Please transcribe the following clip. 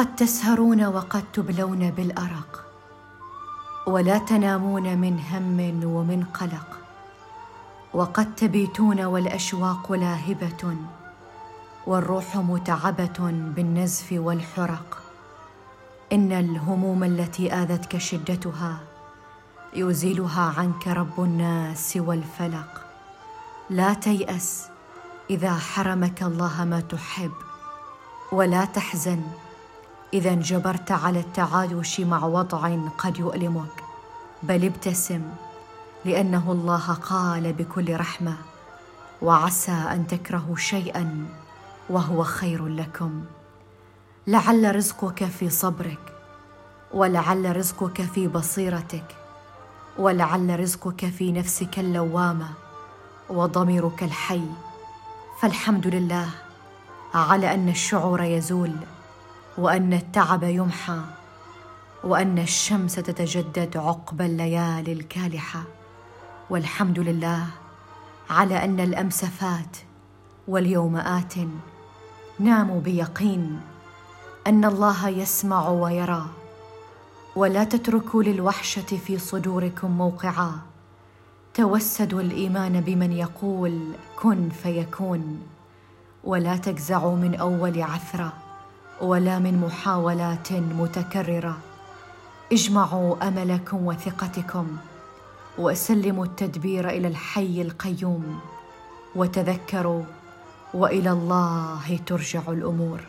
قد تسهرون وقد تبلون بالأرق ولا تنامون من هم ومن قلق وقد تبيتون والأشواق لاهبة والروح متعبة بالنزف والحرق. إن الهموم التي آذتك شدتها يزيلها عنك رب الناس والفلق. لا تيأس إذا حرمك الله ما تحب ولا تحزن إذا انجبرت على التعايش مع وضع قد يؤلمك. بل ابتسم لأنه الله قال بكل رحمة وعسى أن تكرهوا شيئا وهو خير لكم. لعل رزقك في صبرك ولعل رزقك في بصيرتك ولعل رزقك في نفسك اللوامة وضميرك الحي. فالحمد لله على أن الشعور يزول. وأن التعب يمحى وأن الشمس تتجدد عقب الليالي الكالحة. والحمد لله على أن الأمس فات واليوم آت. ناموا بيقين أن الله يسمع ويرى. ولا تتركوا للوحشة في صدوركم موقعا. توسدوا الإيمان بمن يقول كن فيكون. ولا تجزعوا من أول عثرة. ولا من محاولات متكررة. اجمعوا أملكم وثقتكم وسلموا التدبير إلى الحي القيوم وتذكروا وإلى الله ترجع الأمور.